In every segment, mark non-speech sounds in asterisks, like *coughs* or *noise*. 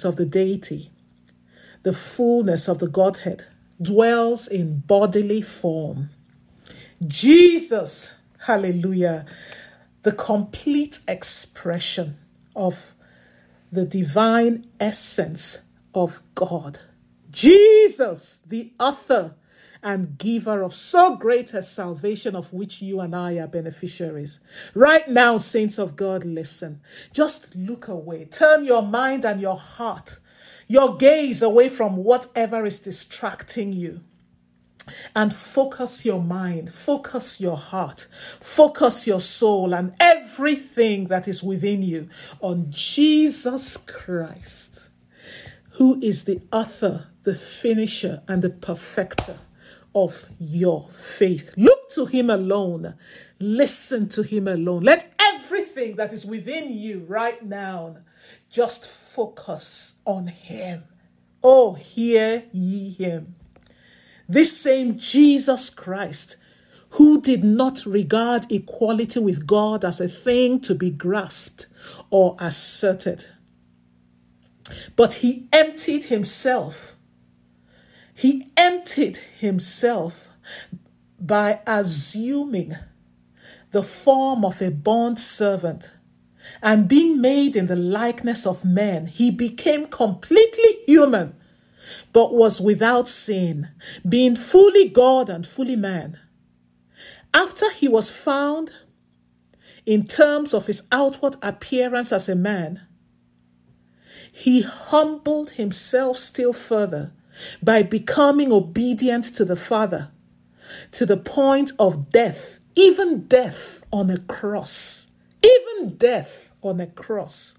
fullness of the deity, the fullness of the Godhead, dwells in bodily form. Jesus, hallelujah, the complete expression of the divine essence of God. Jesus, the author and giver of so great a salvation of which you and I are beneficiaries. Right now, saints of God, listen. Just look away. Turn your mind and your heart, your gaze away from whatever is distracting you. And focus your mind, focus your heart, focus your soul and everything that is within you on Jesus Christ, who is the author, the finisher, and the perfecter of your faith. Look to Him alone. Listen to Him alone. Let everything that is within you right now just focus on Him. Oh, hear ye Him. This same Jesus Christ, who did not regard equality with God as a thing to be grasped or asserted, but he emptied himself he emptied himself by assuming the form of a bond servant. And being made in the likeness of men, he became completely human, but was without sin, being fully God and fully man. After he was found in terms of his outward appearance as a man, he humbled himself still further by becoming obedient to the Father to the point of death, even death on a cross, even death on a cross.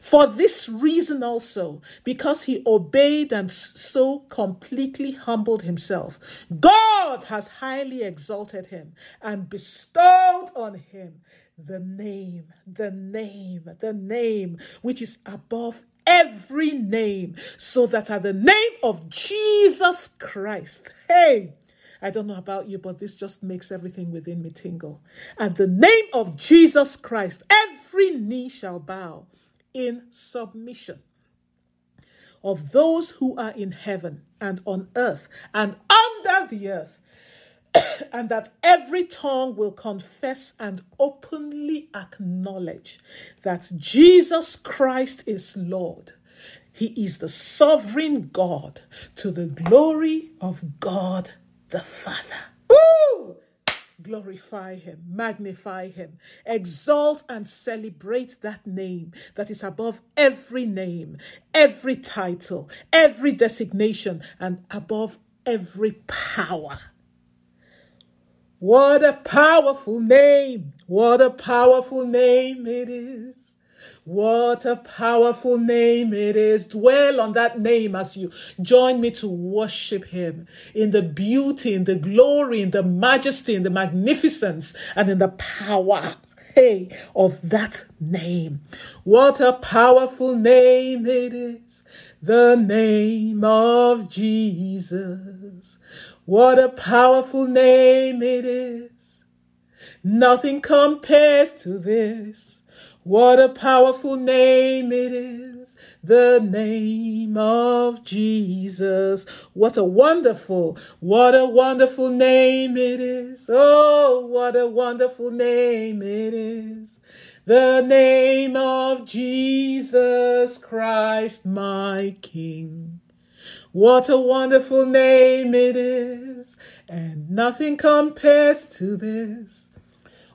For this reason also, because he obeyed and so completely humbled himself, God has highly exalted him and bestowed on him the name, the name, the name which is above every name, so that at the name of Jesus Christ, hey, I don't know about you, but this just makes everything within me tingle. At the name of Jesus Christ, every knee shall bow in submission of those who are in heaven and on earth and under the earth, *coughs* and that every tongue will confess and openly acknowledge that Jesus Christ is Lord. He is the sovereign God to the glory of God the Father. Ooh! Glorify him, magnify him, exalt and celebrate that name that is above every name, every title, every designation, and above every power. What a powerful name! What a powerful name it is. What a powerful name it is. Dwell on that name as you join me to worship Him in the beauty, in the glory, in the majesty, in the magnificence, and in the power. Hey, of that name. What a powerful name it is. The name of Jesus. What a powerful name it is. Nothing compares to this. What a powerful name it is. The name of Jesus. What a wonderful, what a wonderful name it is. Oh, what a wonderful name it is. The name of Jesus Christ, my King. What a wonderful name it is, and nothing compares to this.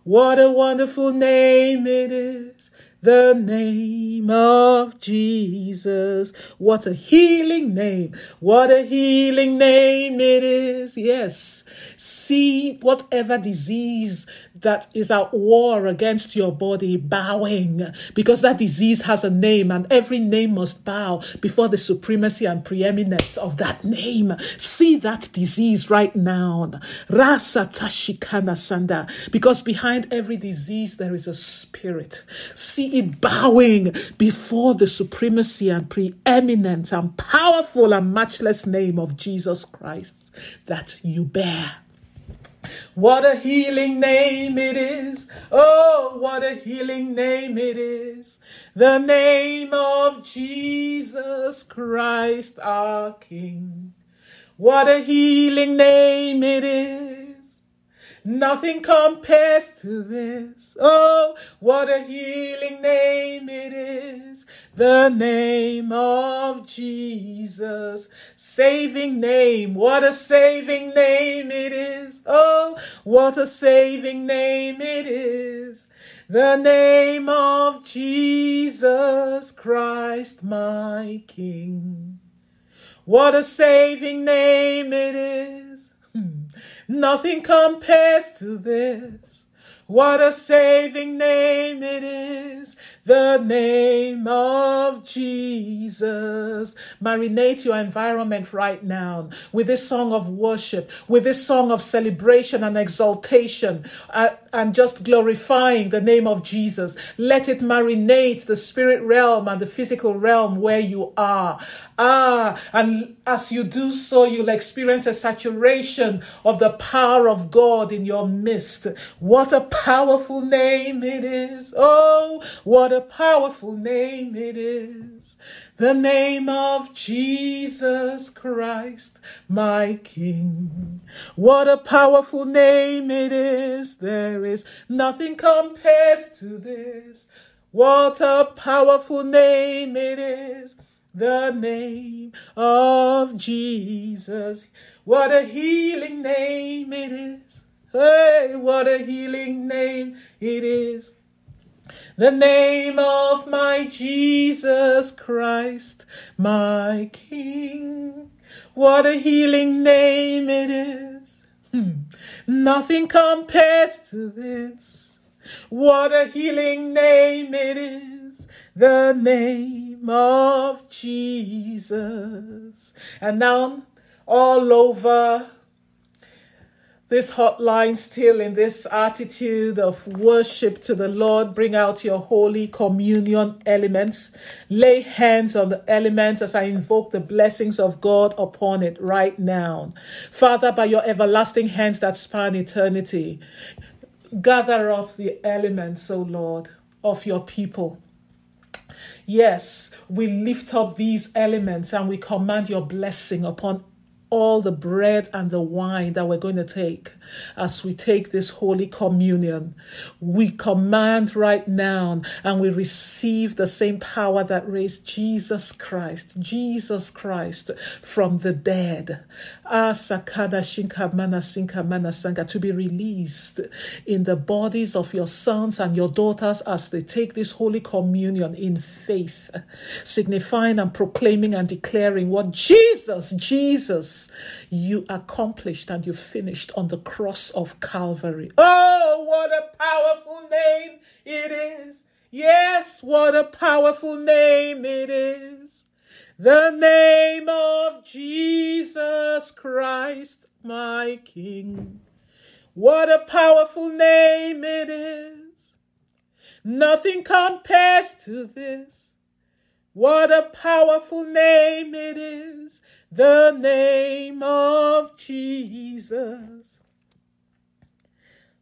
What a wonderful name it is, the name of Jesus. What a healing name. What a healing name it is. Yes. See whatever disease that is at war against your body bowing because that disease has a name and every name must bow before the supremacy and preeminence of that name. See that disease right now. Rasa Tashikana Sanda. Because behind every disease there is a spirit. See it bowing before the supremacy and preeminent and powerful and matchless name of Jesus Christ that you bear. What a healing name it is. Oh, what a healing name it is. The name of Jesus Christ our King. What a healing name it is. Nothing compares to this. Oh, what a healing name it is. The name of Jesus. Saving name. What a saving name it is. Oh, what a saving name it is. The name of Jesus Christ, my King. What a saving name it is. Hmm. Nothing compares to this. What a saving name it is, the name of Jesus. Marinate your environment right now with this song of worship, with this song of celebration and exaltation, uh, and just glorifying the name of Jesus. Let it marinate the spirit realm and the physical realm where you are. Ah, and as you do so, you'll experience a saturation of the power of God in your midst. What a powerful name it is. Oh, what a powerful name it is. The name of Jesus Christ, my King. What a powerful name it is. There is nothing compares to this. What a powerful name it is. The name of Jesus. What a healing name it is. Hey, what a healing name it is. The name of my Jesus Christ, my King. What a healing name it is. Hmm. Nothing compares to this. What a healing name it is. The name of Jesus. And now all over this hotline still in this attitude of worship to the Lord. Bring out your holy communion elements. Lay hands on the elements as I invoke the blessings of God upon it right now. Father, by your everlasting hands that span eternity, gather up the elements, O Lord, of your people. Yes, we lift up these elements and we command your blessing upon all the bread and the wine that we're going to take as we take this Holy Communion. We command right now and we receive the same power that raised Jesus Christ, Jesus Christ from the dead. To be released in the bodies of your sons and your daughters as they take this Holy Communion in faith, signifying and proclaiming and declaring what Jesus, Jesus, you accomplished and you finished on the cross of Calvary. Oh, what a powerful name it is! Yes, what a powerful name it is. The name of Jesus Christ, my King. What a powerful name it is. Nothing compares to this. What a powerful name it is, the name of Jesus.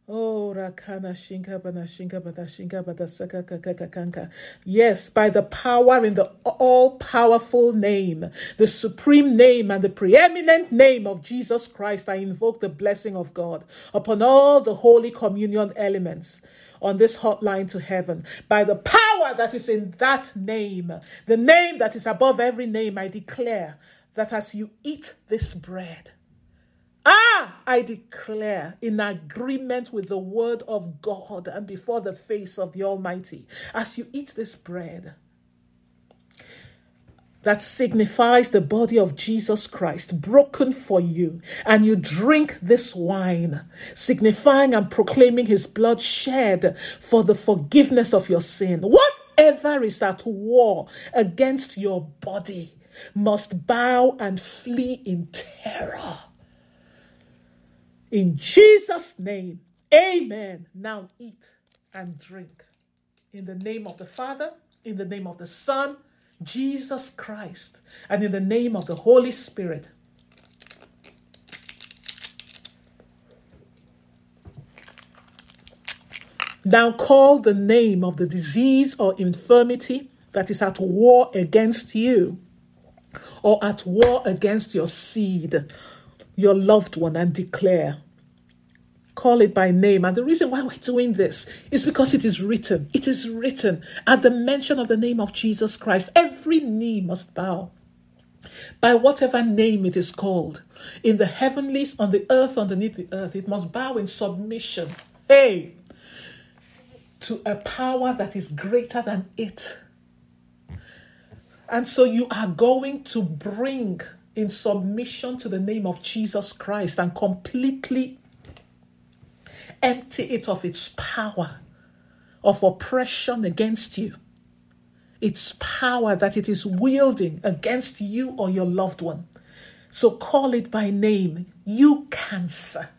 Oh, rakana shinka bana shinka shinka kanka. Yes, by the power in the all powerful name, the supreme name and the preeminent name of Jesus Christ, I invoke the blessing of God upon all the Holy Communion elements on this hotline to heaven. By the power that is in that name, the name that is above every name, I declare that as you eat this bread, Ah, I declare in agreement with the word of God and before the face of the Almighty, as you eat this bread, that signifies the body of Jesus Christ broken for you, and you drink this wine, signifying and proclaiming his blood shed for the forgiveness of your sin. Whatever is at war against your body must bow and flee in terror. In Jesus' name, amen. Now eat and drink. In the name of the Father, in the name of the Son, Jesus Christ and in the name of the Holy Spirit. Now call the name of the disease or infirmity that is at war against you or at war against your seed, your loved one, and declare Call it by name. And the reason why we're doing this is because it is written. It is written at the mention of the name of Jesus Christ. Every knee must bow by whatever name it is called. In the heavenlies, on the earth, underneath the earth, it must bow in submission. Hey! To a power that is greater than it. And so you are going to bring in submission to the name of Jesus Christ and completely empty it of its power of oppression against you, its power that it is wielding against you or your loved one. So call it by name, you cancer,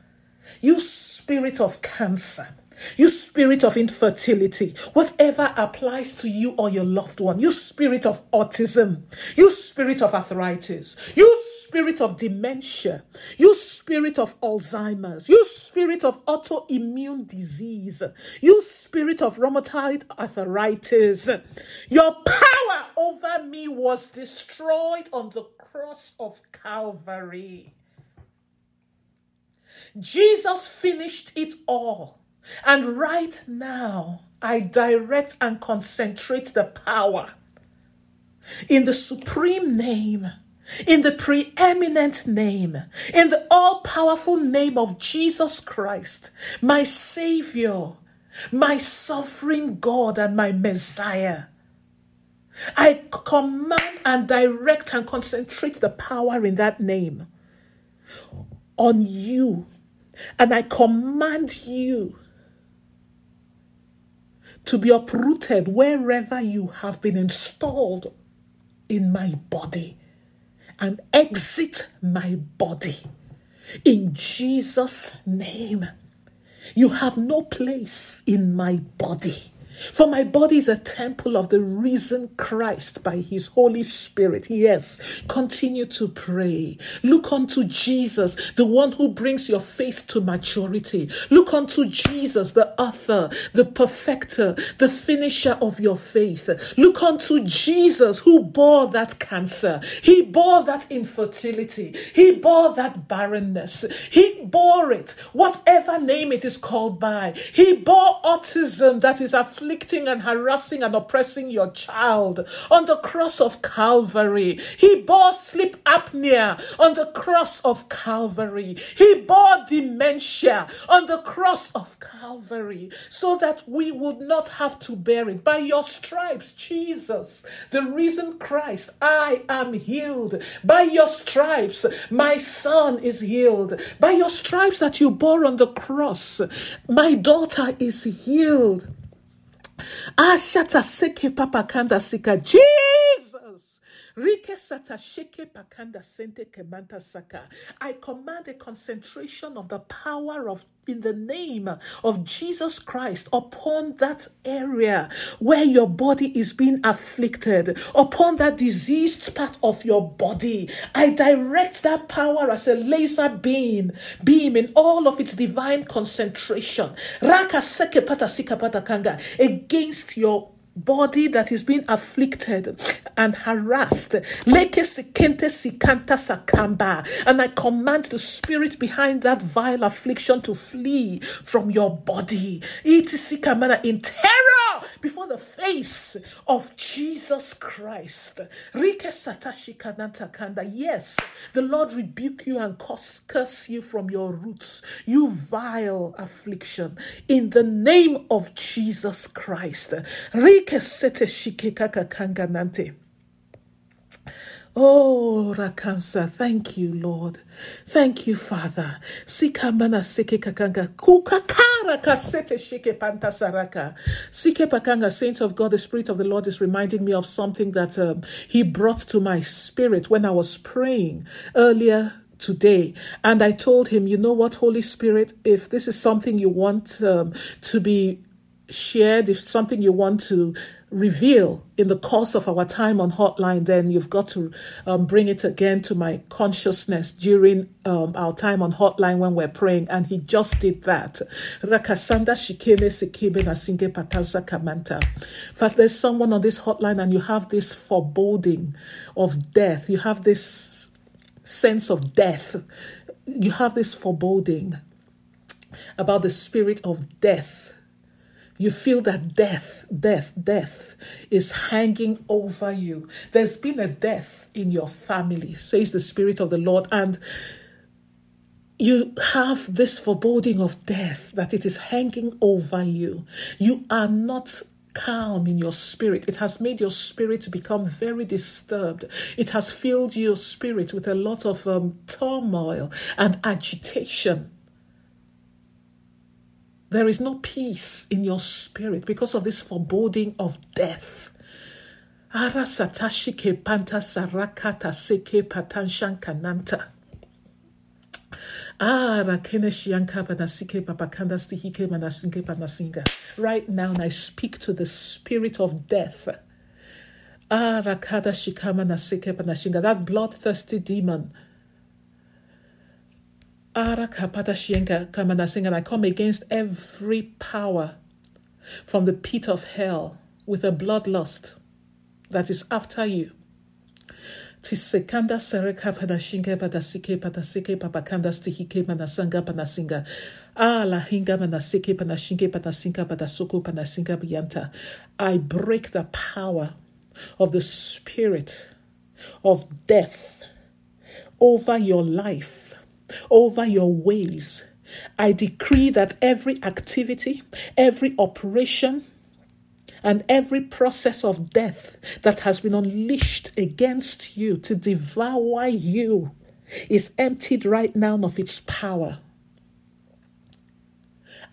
you spirit of cancer you spirit of infertility, whatever applies to you or your loved one, you spirit of autism, you spirit of arthritis, you spirit of dementia, you spirit of Alzheimer's, you spirit of autoimmune disease, you spirit of rheumatoid arthritis, your power over me was destroyed on the cross of Calvary. Jesus finished it all. And right now, I direct and concentrate the power in the supreme name, in the preeminent name, in the all powerful name of Jesus Christ, my Savior, my sovereign God, and my Messiah. I command and direct and concentrate the power in that name on you. And I command you to be uprooted wherever you have been installed in my body and exit my body in Jesus' name. You have no place in my body. For my body is a temple of the risen Christ by his Holy Spirit. Yes, continue to pray. Look unto Jesus, the one who brings your faith to maturity. Look unto Jesus, the author, the perfecter, the finisher of your faith. Look unto Jesus who bore that cancer. He bore that infertility. He bore that barrenness. He bore it, whatever name it is called by. He bore autism that is afflicted afflicting and harassing and oppressing your child on the cross of Calvary. He bore sleep apnea on the cross of Calvary. He bore dementia on the cross of Calvary so that we would not have to bear it. By your stripes, Jesus, the risen Christ, I am healed. By your stripes, my son is healed. By your stripes that you bore on the cross, my daughter is healed. Ashata seke papa kanda sika. Jesus. Rike sata sheke pakanda sente kemanta saka. I command a concentration of the power of in the name of Jesus Christ upon that area where your body is being afflicted, upon that diseased part of your body. I direct that power as a laser beam, beam in all of its divine concentration. Raka pata sika pata kanga against your body that is being afflicted and harassed. And I command the spirit behind that vile affliction to flee from your body. In terror before the face of Jesus Christ. Yes, the Lord rebuke you and curse you from your roots, you vile affliction, in the name of Jesus Christ. Oh, Rakansa, thank you, Lord. Thank you, Father. Sikamana seke kakanga kukakara kasete shike pantasaraka. Sike pakanga, saints of God, the Spirit of the Lord is reminding me of something that um, He brought to my spirit when I was praying earlier today. And I told him, you know what, Holy Spirit, if this is something you want um, to be shared, if something you want to reveal in the course of our time on hotline, then you've got to um, bring it again to my consciousness during um, our time on hotline when we're praying. And he just did that. Rakasanda shikeme sekebe nasinge patanza kamanta. Fact, there's someone on this hotline and you have this foreboding of death. You have this sense of death. You have this foreboding about the spirit of death you feel that death, death, death is hanging over you. There's been a death in your family, says the Spirit of the Lord, and you have this foreboding of death that it is hanging over you. You are not calm in your spirit. It has made your spirit to become very disturbed. It has filled your spirit with a lot of um, turmoil and agitation. There is no peace in your spirit because of this foreboding of death. Ara satashike panta sarakata seke patanshan kananta. Right now, I speak to the spirit of death. That bloodthirsty demon I come against every power from the pit of hell with a bloodlust that is after you. Tisekanda sereka padashinga padasike padasike papakanda stihike panasanga panasinga. Ah la hinga biyanta. I break the power of the spirit of death over your life over your ways. I decree that every activity, every operation, and every process of death that has been unleashed against you to devour you is emptied right now of its power.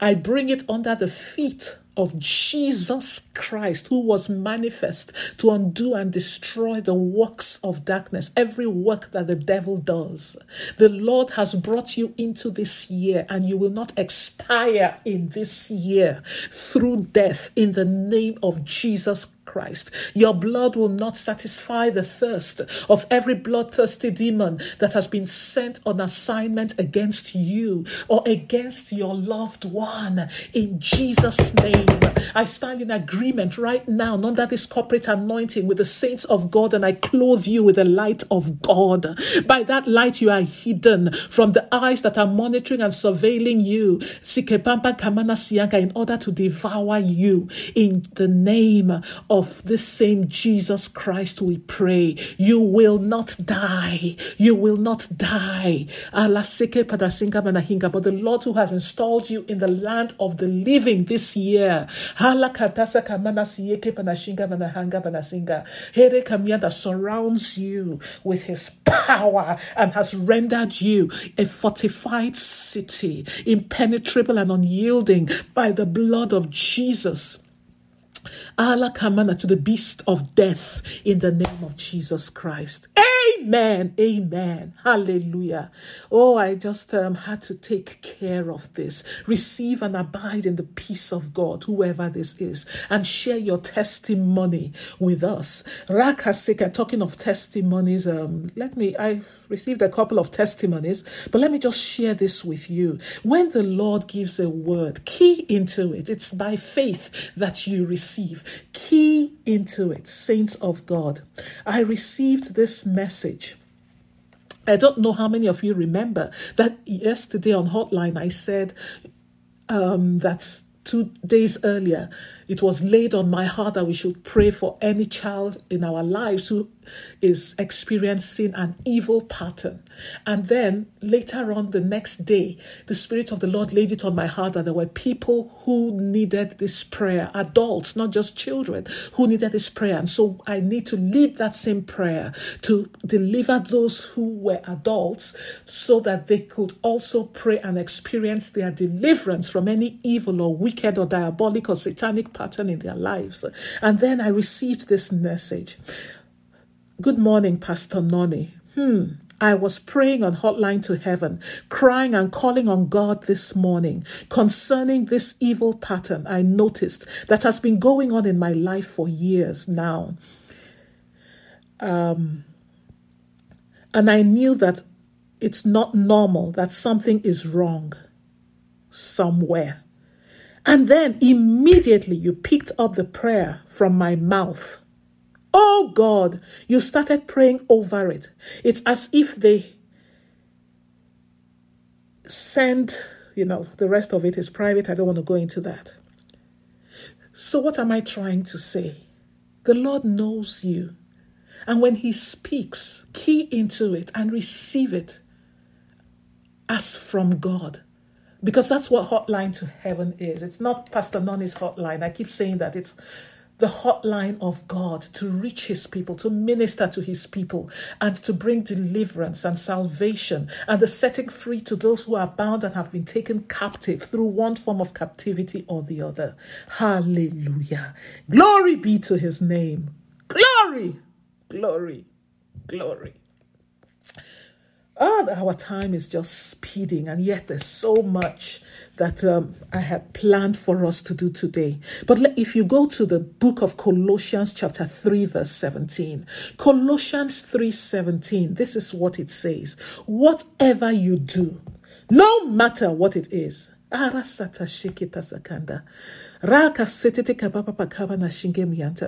I bring it under the feet of Jesus Christ, who was manifest to undo and destroy the works of darkness, every work that the devil does. The Lord has brought you into this year, and you will not expire in this year through death in the name of Jesus Christ. Your blood will not satisfy the thirst of every bloodthirsty demon that has been sent on assignment against you or against your loved one. In Jesus' name, I stand in agreement right now under this corporate anointing with the saints of God and I clothe you with the light of God. By that light, you are hidden from the eyes that are monitoring and surveilling you. In order to devour you in the name of of this same Jesus Christ, we pray. You will not die. You will not die. But the Lord who has installed you in the land of the living this year. That surrounds you with his power and has rendered you a fortified city, impenetrable and unyielding by the blood of Jesus. Allah Kamana to the beast of death in the name of Jesus Christ. Amen. Amen. Hallelujah. Oh, I just um, had to take care of this. Receive and abide in the peace of God, whoever this is, and share your testimony with us. Rakasika, talking of testimonies, um, let me, I've received a couple of testimonies, but let me just share this with you. When the Lord gives a word, key into it. It's by faith that you receive. Key into it, saints of God. I received this message. I don't know how many of you remember that yesterday on Hotline I said um, that two days earlier it was laid on my heart that we should pray for any child in our lives who is experiencing an evil pattern. And then later on, the next day, the Spirit of the Lord laid it on my heart that there were people who needed this prayer, adults, not just children, who needed this prayer. And so I need to lead that same prayer to deliver those who were adults so that they could also pray and experience their deliverance from any evil or wicked or diabolic or satanic pattern in their lives. And then I received this message Good morning, Pastor Noni. Hmm. I was praying on Hotline to Heaven, crying and calling on God this morning concerning this evil pattern I noticed that has been going on in my life for years now. Um, and I knew that it's not normal, that something is wrong somewhere. And then immediately you picked up the prayer from my mouth. Oh God, you started praying over it. It's as if they send, you know, the rest of it is private. I don't want to go into that. So, what am I trying to say? The Lord knows you. And when He speaks, key into it and receive it as from God. Because that's what hotline to heaven is. It's not Pastor Noni's hotline. I keep saying that. It's the hotline of God to reach his people, to minister to his people, and to bring deliverance and salvation and the setting free to those who are bound and have been taken captive through one form of captivity or the other. Hallelujah. Glory be to his name. Glory, glory, glory. Oh, our time is just speeding, and yet there's so much that um, I had planned for us to do today. But if you go to the book of Colossians, chapter 3, verse 17, Colossians 3 17, this is what it says Whatever you do, no matter what it is,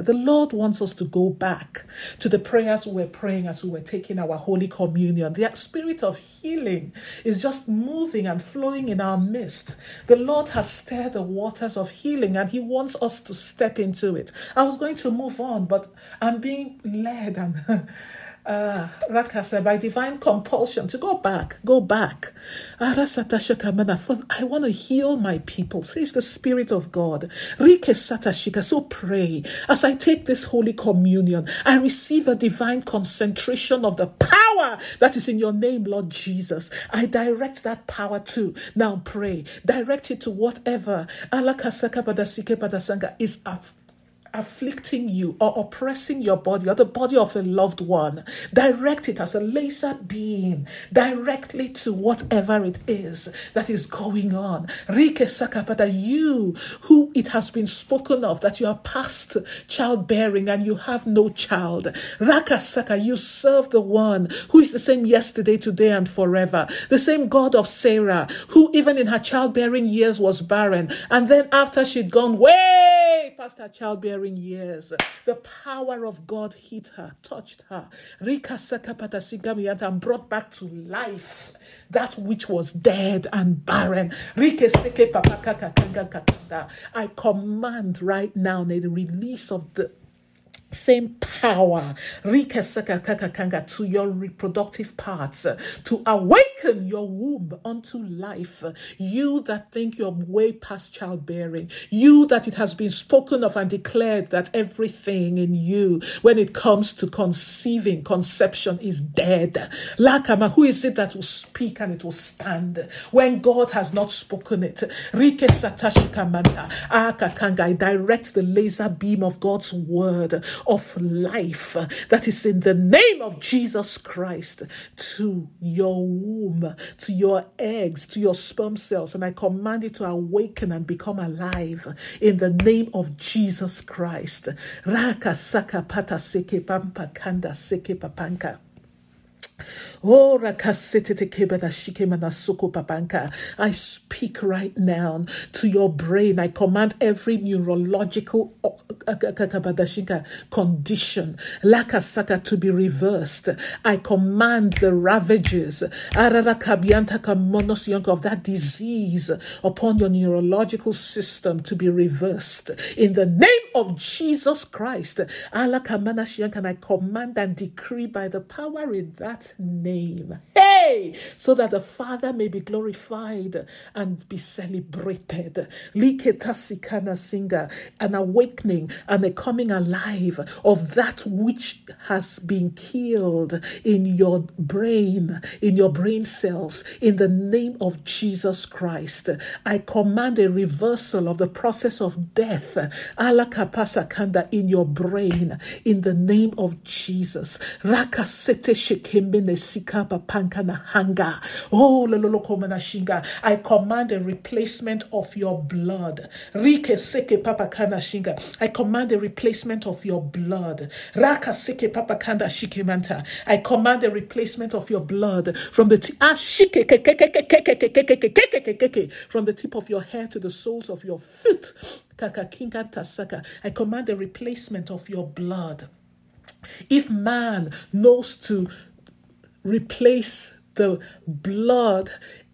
The Lord wants us to go back to the prayers we were praying as we were taking our Holy Communion. The spirit of healing is just moving and flowing in our midst. The Lord has stirred the waters of healing and He wants us to step into it. I was going to move on, but I'm being led and *laughs* uh, Rakasa, by divine compulsion to go back, go back. Ah, for I want to heal my people, says the Spirit of God. So pray. As I take this Holy Communion, I receive a divine concentration of the power that is in your name, Lord Jesus. I direct that power to. Now pray. Direct it to whatever is afflicting you or oppressing your body or the body of a loved one, direct it as a laser beam directly to whatever it is that is going on. Rike Sakapada, you who it has been spoken of that you are past childbearing and you have no child. Raka Saka, you serve the one who is the same yesterday, today, and forever. The same God of Sarah, who even in her childbearing years was barren. And then after she'd gone way past her childbearing, years. The power of God hit her, touched her, Rika and brought back to life that which was dead and barren. I command right now the release of the same power to your reproductive parts to awaken your womb unto life. You that think you're way past childbearing, you that it has been spoken of and declared that everything in you, when it comes to conceiving, conception is dead. Lakama, who is it that will speak and it will stand when God has not spoken it? Rike Satashika I direct the laser beam of God's word of life that is in the name of Jesus Christ to your womb, to your eggs, to your sperm cells. And I command it to awaken and become alive in the name of Jesus Christ. Raka saka pata seke pampa kanda seke papanka. I speak right now to your brain. I command every neurological condition to be reversed. I command the ravages of that disease upon your neurological system to be reversed in the name of Jesus Christ. I command and decree by the power in that name name. Hey! So that the Father may be glorified and be celebrated. Liketasikana singer, an awakening and a coming alive of that which has been killed in your brain, in your brain cells, in the name of Jesus Christ. I command a reversal of the process of death, alakapasakanda, in your brain, in the name of Jesus. Rakasete shekembe mene sika papanka na hanga. Oh, lololoko shinga. I command a replacement of your blood. Rike seke papakana shinga. I command a replacement of your blood. Raka seke papakanda shikimanta. I command a replacement of your blood from the t- from the tip of your hair to the soles of your feet. I command a replacement of your blood. If man knows to replace the blood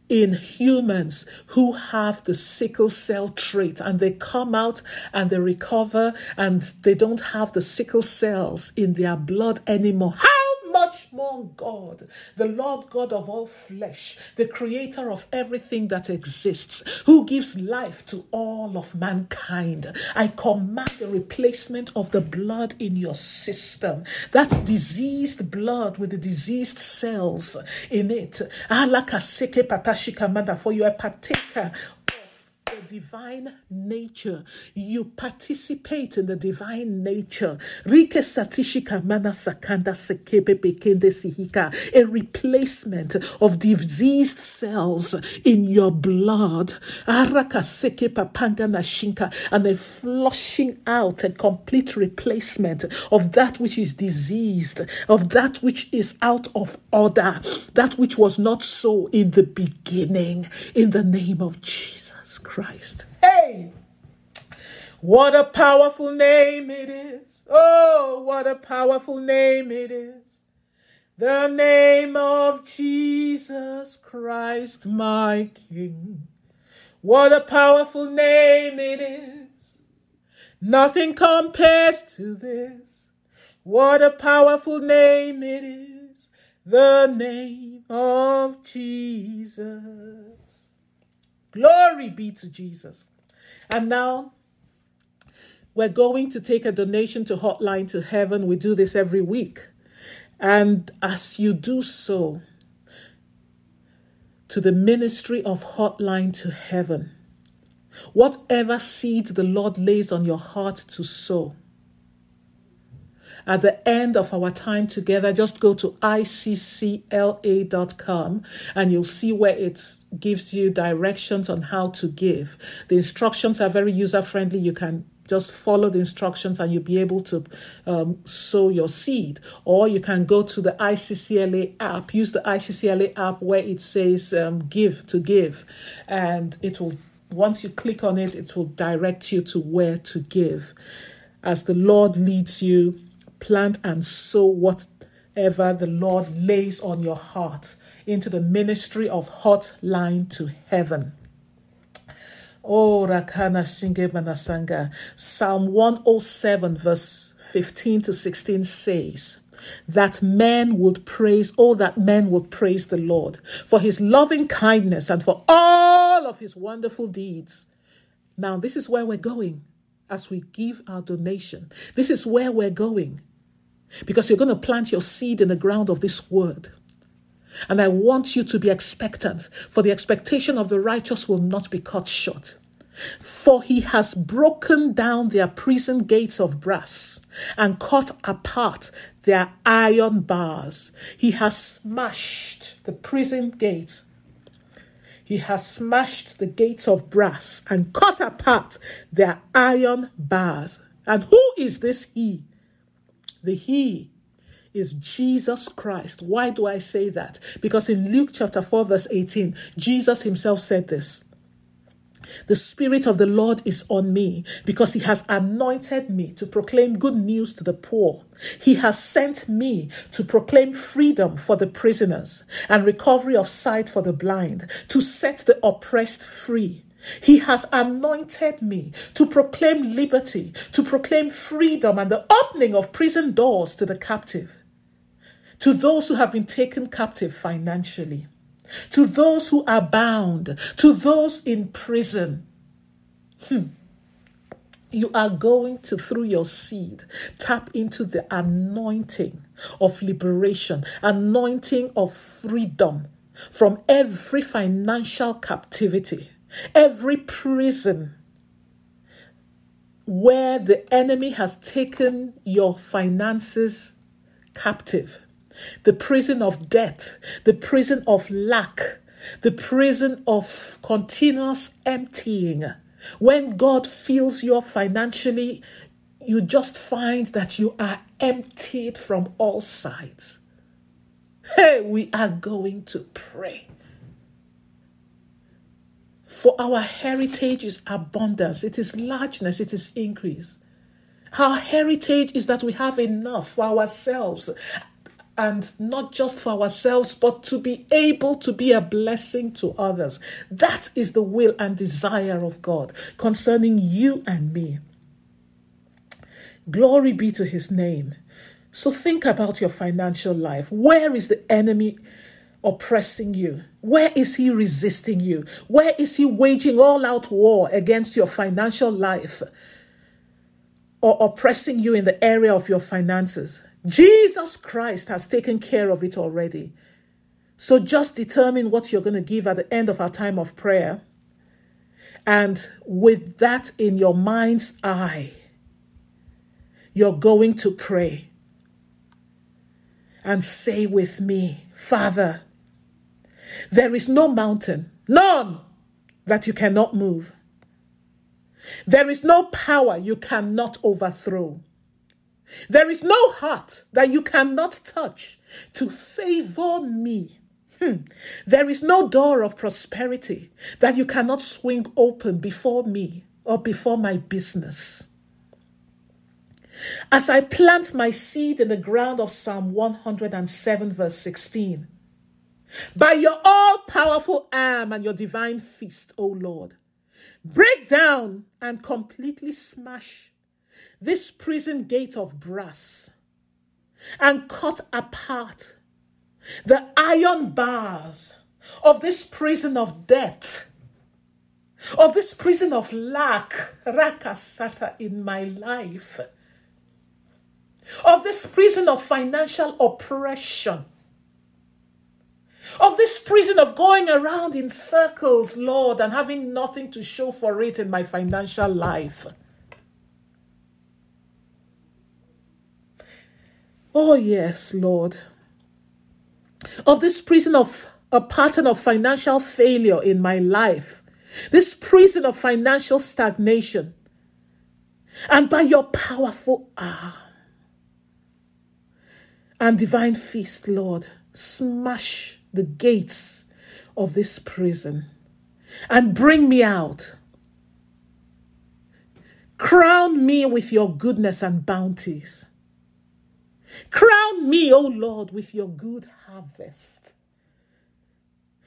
in humans who have the sickle cell trait and they come out and they recover and they don't have the sickle cells in their blood anymore. How much more God, the Lord God of all flesh, the creator of everything that exists, who gives life to all of mankind. I command the replacement of the blood in your system, that diseased blood with the diseased cells in it. For you are partaker the divine nature. You participate in the divine nature. Rike satishika mana sakanda sekebe bekende sihika. A replacement of diseased cells in your blood. Araka seke papanga nashinka. And a flushing out a complete replacement of that which is diseased, of that which is out of order, that which was not so in the beginning. In the name of Jesus. Jesus Christ. Hey! What a powerful name it is. Oh, what a powerful name it is. The name of Jesus Christ, my King. What a powerful name it is. Nothing compares to this. What a powerful name it is. The name of Jesus. Glory be to Jesus. And now we're going to take a donation to Hotline to Heaven. We do this every week. And as you do so, to the ministry of Hotline to Heaven, whatever seed the Lord lays on your heart to sow, at the end of our time together, just go to iccla.com and you'll see where it gives you directions on how to give. The instructions are very user friendly. You can just follow the instructions and you'll be able to um, sow your seed. Or you can go to the ICCLA app, use the ICCLA app where it says um, give to give, and it will, once you click on it, it will direct you to where to give. As the Lord leads you, plant and sow whatever the Lord lays on your heart into the ministry of Hotline to Heaven. Oh, Rakana Shinge Manasanga. Psalm 107, verse 15 to 16 says, that men would praise, oh, that men would praise the Lord for his loving kindness and for all of his wonderful deeds. Now, this is where we're going as we give our donation. This is where we're going because you're going to plant your seed in the ground of this word. And I want you to be expectant, for the expectation of the righteous will not be cut short. For he has broken down their prison gates of brass and cut apart their iron bars. He has smashed the prison gates. He has smashed the gates of brass and cut apart their iron bars. And who is this he? The He is Jesus Christ. Why do I say that? Because in Luke chapter 4, verse 18, Jesus himself said this. The Spirit of the Lord is on me because He has anointed me to proclaim good news to the poor. He has sent me to proclaim freedom for the prisoners and recovery of sight for the blind, to set the oppressed free he has anointed me to proclaim liberty, to proclaim freedom and the opening of prison doors to the captive, to those who have been taken captive financially, to those who are bound, to those in prison. Hmm. You are going to, through your seed, tap into the anointing of liberation, anointing of freedom from every financial captivity Every prison where the enemy has taken your finances captive, the prison of debt, the prison of lack, the prison of continuous emptying. When God fills you financially, you just find that you are emptied from all sides. Hey, we are going to pray. For our heritage is abundance, it is largeness, it is increase. Our heritage is that we have enough for ourselves and not just for ourselves, but to be able to be a blessing to others. That is the will and desire of God concerning you and me. Glory be to his name. So think about your financial life. Where is the enemy oppressing you? Where is he resisting you? Where is he waging all out war against your financial life or oppressing you in the area of your finances? Jesus Christ has taken care of it already. So just determine what you're going to give at the end of our time of prayer. And with that in your mind's eye, you're going to pray and say with me, Father, there is no mountain, none that you cannot move. There is no power you cannot overthrow. There is no heart that you cannot touch to favor me. Hmm. There is no door of prosperity that you cannot swing open before me or before my business. As I plant my seed in the ground of Psalm 107, verse 16, by your all powerful arm and your divine fist, O Lord, break down and completely smash this prison gate of brass and cut apart the iron bars of this prison of death, of this prison of lack, rakasata in my life, of this prison of financial oppression, of this prison of going around in circles, Lord, and having nothing to show for it in my financial life. Oh, yes, Lord. Of this prison of a pattern of financial failure in my life, this prison of financial stagnation, and by your powerful arm and divine fist, Lord, smash the gates of this prison and bring me out. Crown me with your goodness and bounties. Crown me, O Lord, with your good harvest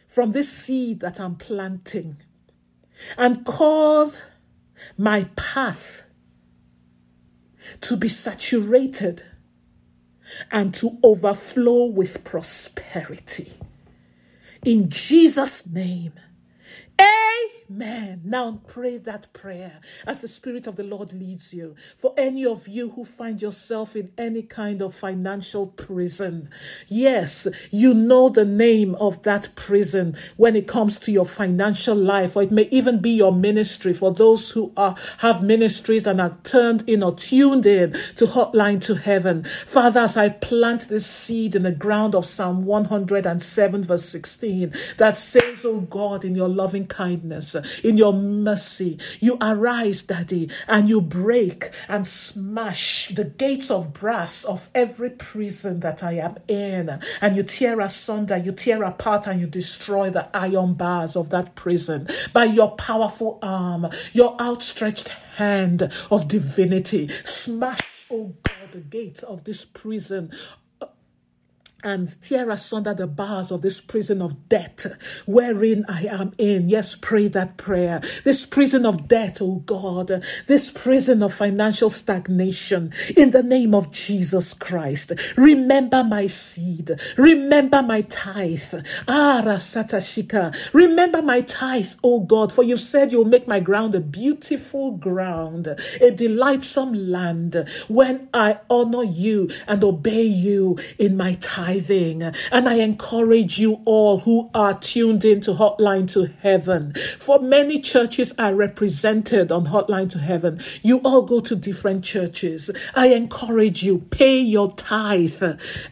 from this seed that I'm planting and cause my path to be saturated and to overflow with prosperity. In Jesus' name, Amen. Now pray that prayer as the Spirit of the Lord leads you. For any of you who find yourself in any kind of financial prison, yes, you know the name of that prison when it comes to your financial life, or it may even be your ministry for those who are have ministries and are turned in or tuned in to Hotline to Heaven. Father, as I plant this seed in the ground of Psalm 107, verse 16, that says, Oh God, in your loving kindness, in your mercy. You arise, Daddy, and you break and smash the gates of brass of every prison that I am in. And you tear asunder, you tear apart, and you destroy the iron bars of that prison by your powerful arm, your outstretched hand of divinity. Smash, oh God, the gate of this prison and tear asunder the bars of this prison of debt wherein I am in. Yes, pray that prayer. This prison of debt, oh God, this prison of financial stagnation in the name of Jesus Christ. Remember my seed. Remember my tithe. Ah, Rasatashika. Remember my tithe, oh God, for you've said you'll make my ground a beautiful ground, a delightsome land when I honor you and obey you in my tithe tithing. And I encourage you all who are tuned into Hotline to Heaven. For many churches are represented on Hotline to Heaven. You all go to different churches. I encourage you, pay your tithe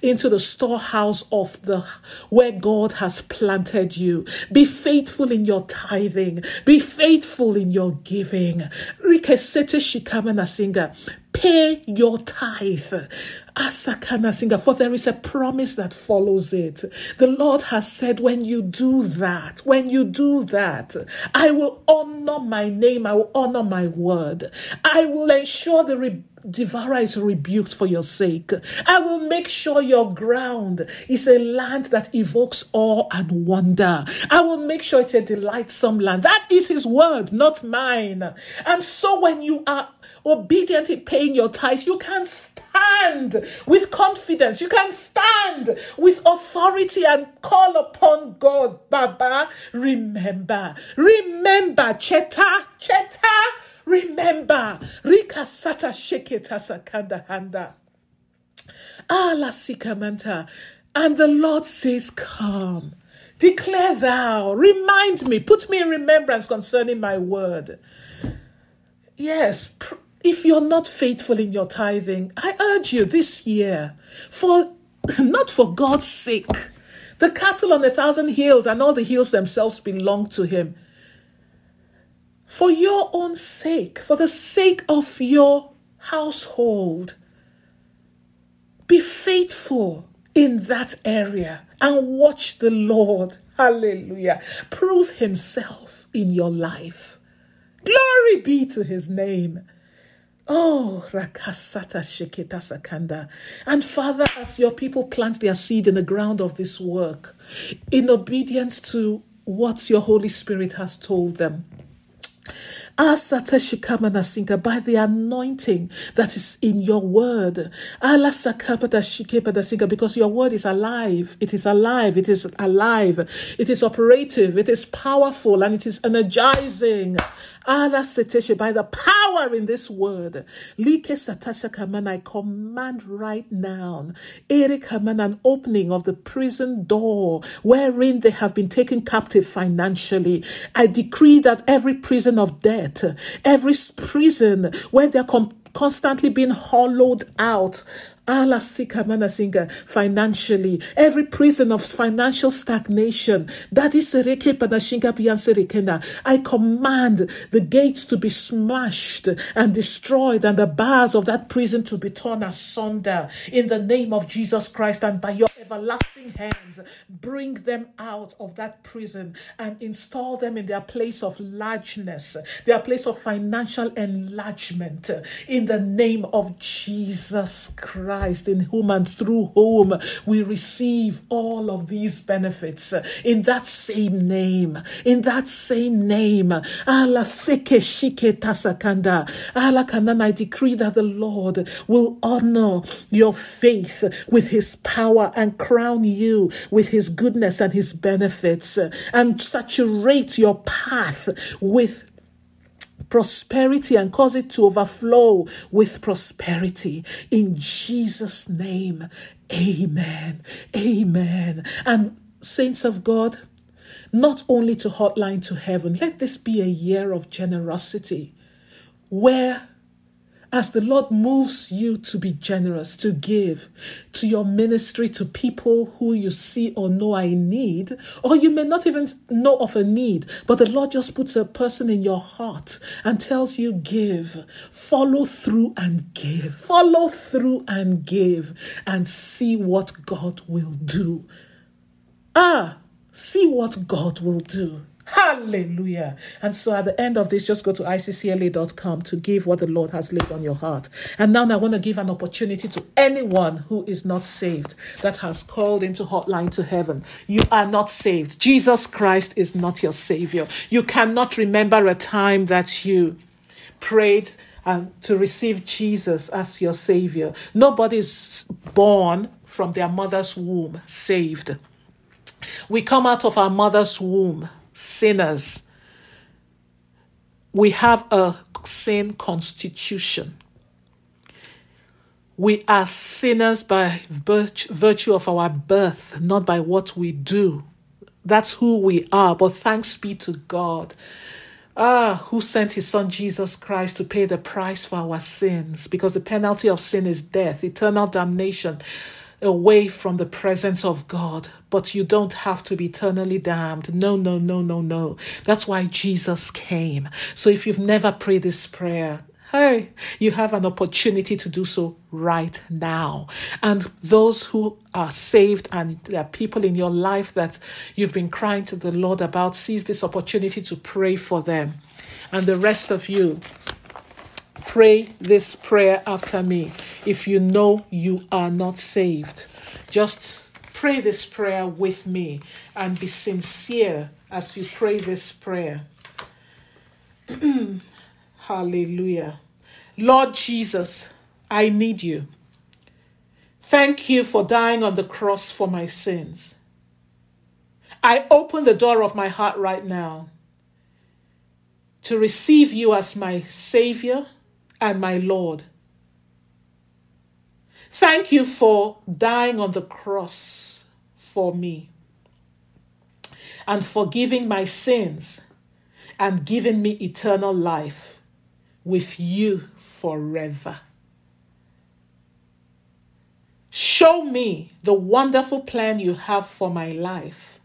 into the storehouse of the where God has planted you. Be faithful in your tithing. Be faithful in your giving. Rikesete shikamana singer. Pay your tithe. Asakana singer, for there is a promise that follows it. The Lord has said, when you do that, when you do that, I will honor my name, I will honor my word. I will ensure the re- devourer is rebuked for your sake. I will make sure your ground is a land that evokes awe and wonder. I will make sure it's a delightsome land. That is his word, not mine. And so when you are obedient in paying your tithe, you can stand with confidence. You can stand with authority and call upon God. Baba, remember, remember, Cheta, Cheta, remember. Rika Sata Sheketa Sakanda Handa. Allah Sikamanta. And the Lord says, Come. Declare thou, remind me, put me in remembrance concerning my word. Yes, if you're not faithful in your tithing, I urge you this year, for *laughs* not for God's sake. The cattle on a thousand hills and all the hills themselves belong to Him. For your own sake, for the sake of your household, be faithful in that area and watch the Lord, hallelujah, prove Himself in your life. Glory be to His name. Oh, Rakasata Sheketa Sakanda. And Father, as your people plant their seed in the ground of this work, in obedience to what your Holy Spirit has told them, by the anointing that is in your word. Because your word is alive. It is alive. It is alive. It is operative. It is powerful and it is energizing. By the power in this word. I command right now, an opening of the prison door wherein they have been taken captive financially. I decree that every prison of debt, every prison where they're constantly being hollowed out financially, every prison of financial stagnation, I command the gates to be smashed and destroyed and the bars of that prison to be torn asunder. In the name of Jesus Christ and by your everlasting hands, bring them out of that prison and install them in their place of largeness, their place of financial enlargement. In the name of Jesus Christ, in whom and through whom we receive all of these benefits. In that same name, in that same name, Allah seke shike tasakanda, Allah kanan, I decree that the Lord will honor your faith with his power and crown you with his goodness and his benefits and saturate your path with prosperity and cause it to overflow with prosperity. In Jesus' name, amen. Amen. And saints of God, not only to hotline to heaven, let this be a year of generosity where as the Lord moves you to be generous, to give to your ministry, to people who you see or know are in need, or you may not even know of a need, but the Lord just puts a person in your heart and tells you, give. Follow through and give. Follow through and give and see what God will do. Ah, see what God will do. Hallelujah. And so at the end of this, just go to iccla.com to give what the Lord has laid on your heart. And now I want to give an opportunity to anyone who is not saved that has called into hotline to heaven. You are not saved. Jesus Christ is not your savior. You cannot remember a time that you prayed um, to receive Jesus as your savior. Nobody's born from their mother's womb saved. We come out of our mother's womb sinners. We have a sin constitution. We are sinners by virtue of our birth, not by what we do. That's who we are. But thanks be to God Ah, who sent his son Jesus Christ to pay the price for our sins because the penalty of sin is death, eternal damnation away from the presence of God. But you don't have to be eternally damned. No, no, no, no, no. That's why Jesus came. So if you've never prayed this prayer, Hey, you have an opportunity to do so right now. And those who are saved and there are people in your life that you've been crying to the Lord about, seize this opportunity to pray for them. And the rest of you, pray this prayer after me. If you know you are not saved, just pray this prayer with me and be sincere as you pray this prayer. *clears throat* Hallelujah. Lord Jesus, I need you. Thank you for dying on the cross for my sins. I open the door of my heart right now to receive you as my Savior and my Lord. Thank you for dying on the cross for me and forgiving my sins and giving me eternal life with you forever. Show me the wonderful plan you have for my life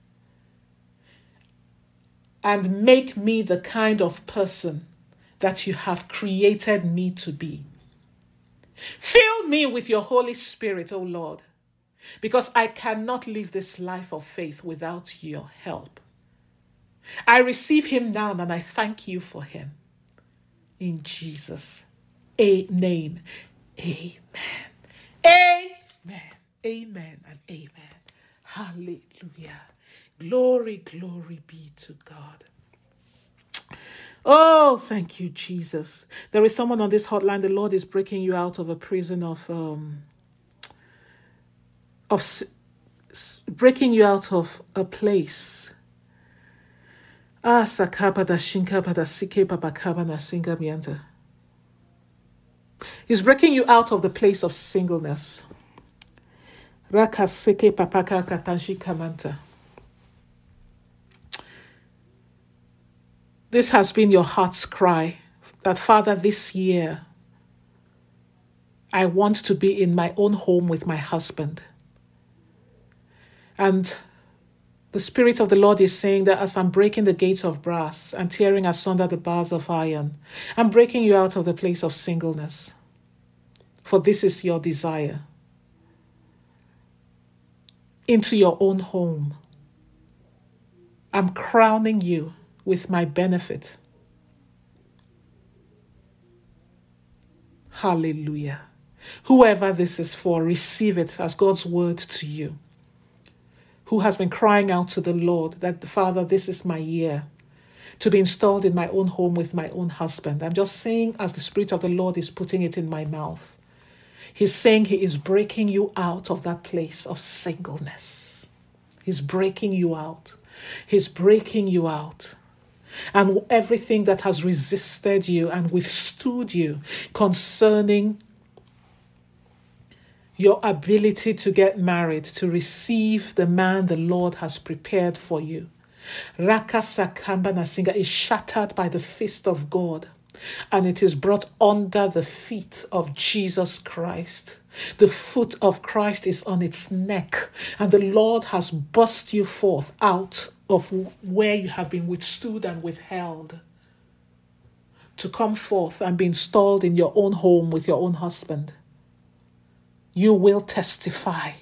and make me the kind of person that you have created me to be. Fill me with your Holy Spirit, O Lord, because I cannot live this life of faith without your help. I receive him now and I thank you for him in Jesus' a name. Amen. Amen. Amen and amen. Hallelujah. Glory, glory be to God. Oh, thank you, Jesus. There is someone on this hotline. The Lord is breaking you out of a prison of um of breaking you out of a place. Ah, sakapa da shinka da sike babakaba na singa mianta. He's breaking you out of the place of singleness. Rakaseke papaka katanshi kamanta. This has been your heart's cry that, Father, this year I want to be in my own home with my husband. And the Spirit of the Lord is saying that as I'm breaking the gates of brass and tearing asunder the bars of iron, I'm breaking you out of the place of singleness for this is your desire, into your own home. I'm crowning you with my benefit. Hallelujah. Whoever this is for, receive it as God's word to you. Who has been crying out to the Lord that, Father, this is my year to be installed in my own home with my own husband. I'm just saying, as the Spirit of the Lord is putting it in my mouth. He's saying He is breaking you out of that place of singleness. He's breaking you out. He's breaking you out. And everything that has resisted you and withstood you concerning your ability to get married, to receive the man the Lord has prepared for you. Raka Sakamba Nasinga is shattered by the fist of God and it is brought under the feet of Jesus Christ. The foot of Christ is on its neck, and the Lord has burst you forth out of where you have been withstood and withheld to come forth and be installed in your own home with your own husband. You will testify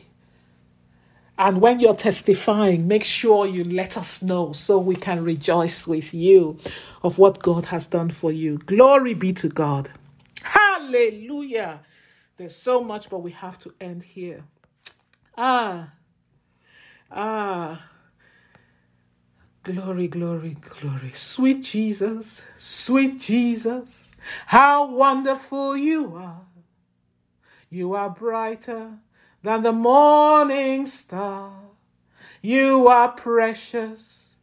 and when you're testifying, make sure you let us know so we can rejoice with you of what God has done for you. Glory be to God. Hallelujah. There's so much, but we have to end here. Ah, ah. Glory, glory, glory. Sweet Jesus, sweet Jesus, how wonderful you are. You are brighter than the morning star. You are precious,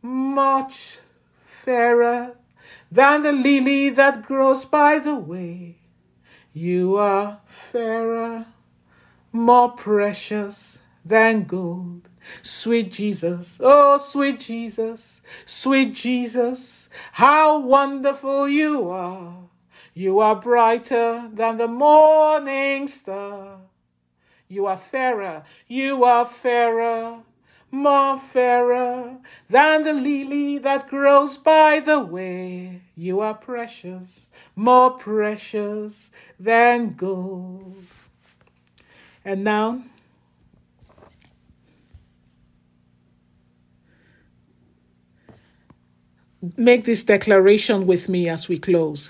much fairer than the lily that grows by the way. You are fairer, more precious than gold. Sweet Jesus, oh sweet Jesus, sweet Jesus, how wonderful you are. You are brighter than the morning star. You are fairer, you are fairer, more fairer than the lily that grows by the way. You are precious, more precious than gold. And now, make this declaration with me as we close.